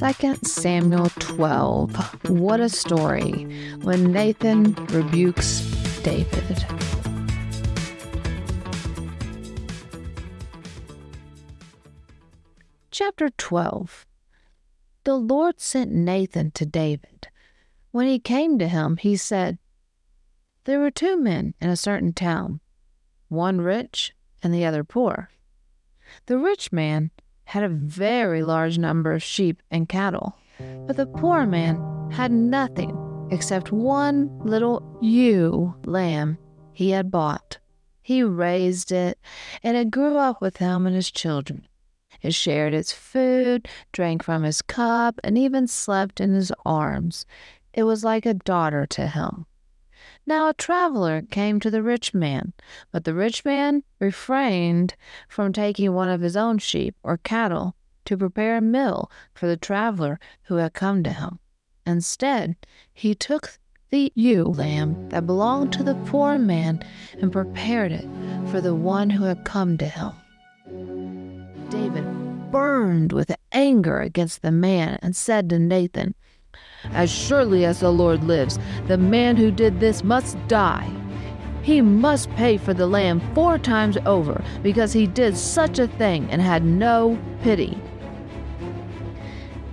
2 Samuel 12. What a story when Nathan rebukes David. Chapter 12 The Lord sent Nathan to David. When he came to him, he said, There were two men in a certain town, one rich and the other poor. The rich man had a very large number of sheep and cattle, but the poor man had nothing except one little ewe lamb he had bought. He raised it, and it grew up with him and his children. It shared its food, drank from his cup, and even slept in his arms. It was like a daughter to him. Now a traveler came to the rich man, but the rich man refrained from taking one of his own sheep or cattle to prepare a meal for the traveler who had come to him. Instead, he took the ewe lamb that belonged to the poor man and prepared it for the one who had come to him. David burned with anger against the man and said to Nathan, as surely as the Lord lives, the man who did this must die. He must pay for the lamb four times over because he did such a thing and had no pity.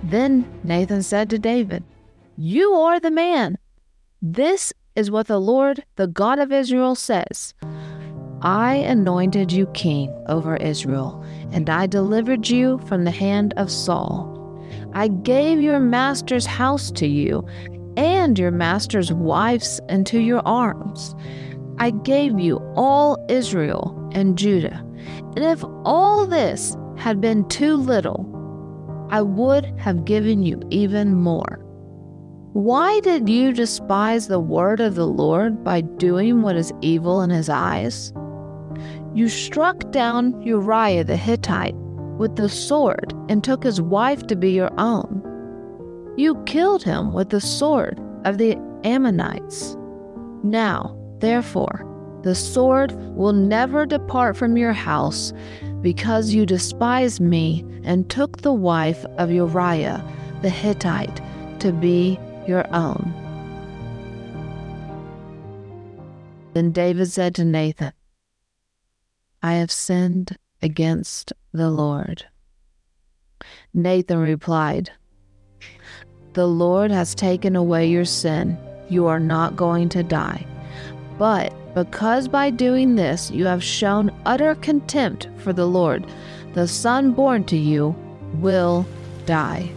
Then Nathan said to David, You are the man. This is what the Lord, the God of Israel, says I anointed you king over Israel, and I delivered you from the hand of Saul. I gave your master's house to you and your master's wives into your arms. I gave you all Israel and Judah. And if all this had been too little, I would have given you even more. Why did you despise the word of the Lord by doing what is evil in his eyes? You struck down Uriah the Hittite with the sword and took his wife to be your own. You killed him with the sword of the Ammonites. Now, therefore, the sword will never depart from your house because you despised me and took the wife of Uriah the Hittite to be your own. Then David said to Nathan, I have sinned against the Lord. Nathan replied, The Lord has taken away your sin. You are not going to die. But because by doing this you have shown utter contempt for the Lord, the son born to you will die.